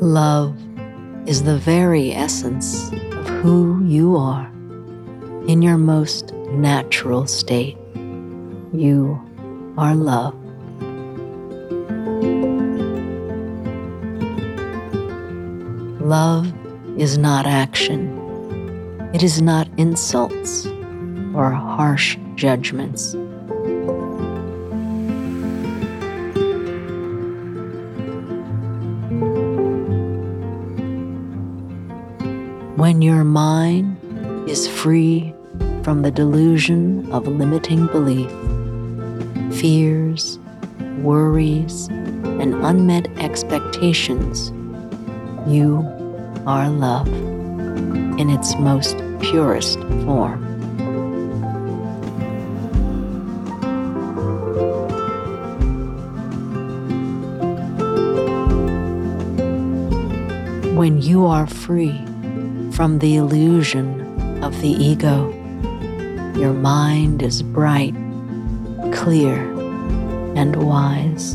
Love is the very essence of who you are in your most natural state. You are love. Love is not action. It is not insults or harsh judgments. When your mind is free from the delusion of limiting belief, fears, worries, and unmet expectations, you are love in its most purest form. When you are free from the illusion of the ego, your mind is bright, clear, and wise.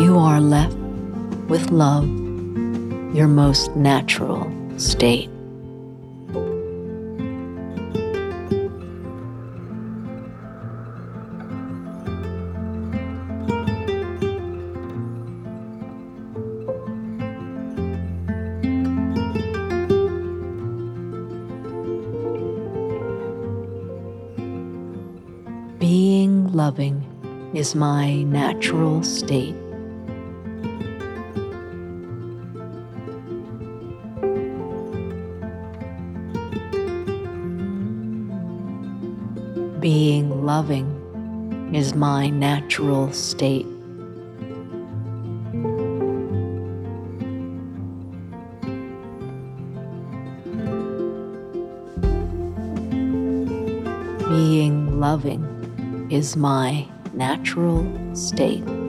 You are left with love, your most natural state. Loving is my natural state. Being loving is my natural state. Being loving is my natural state.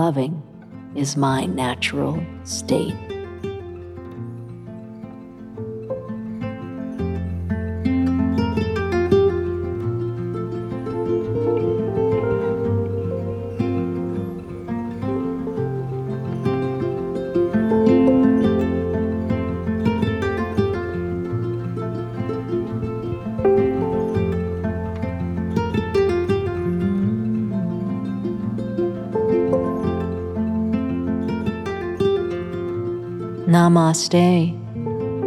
Loving is my natural state. Namaste,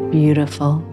beautiful.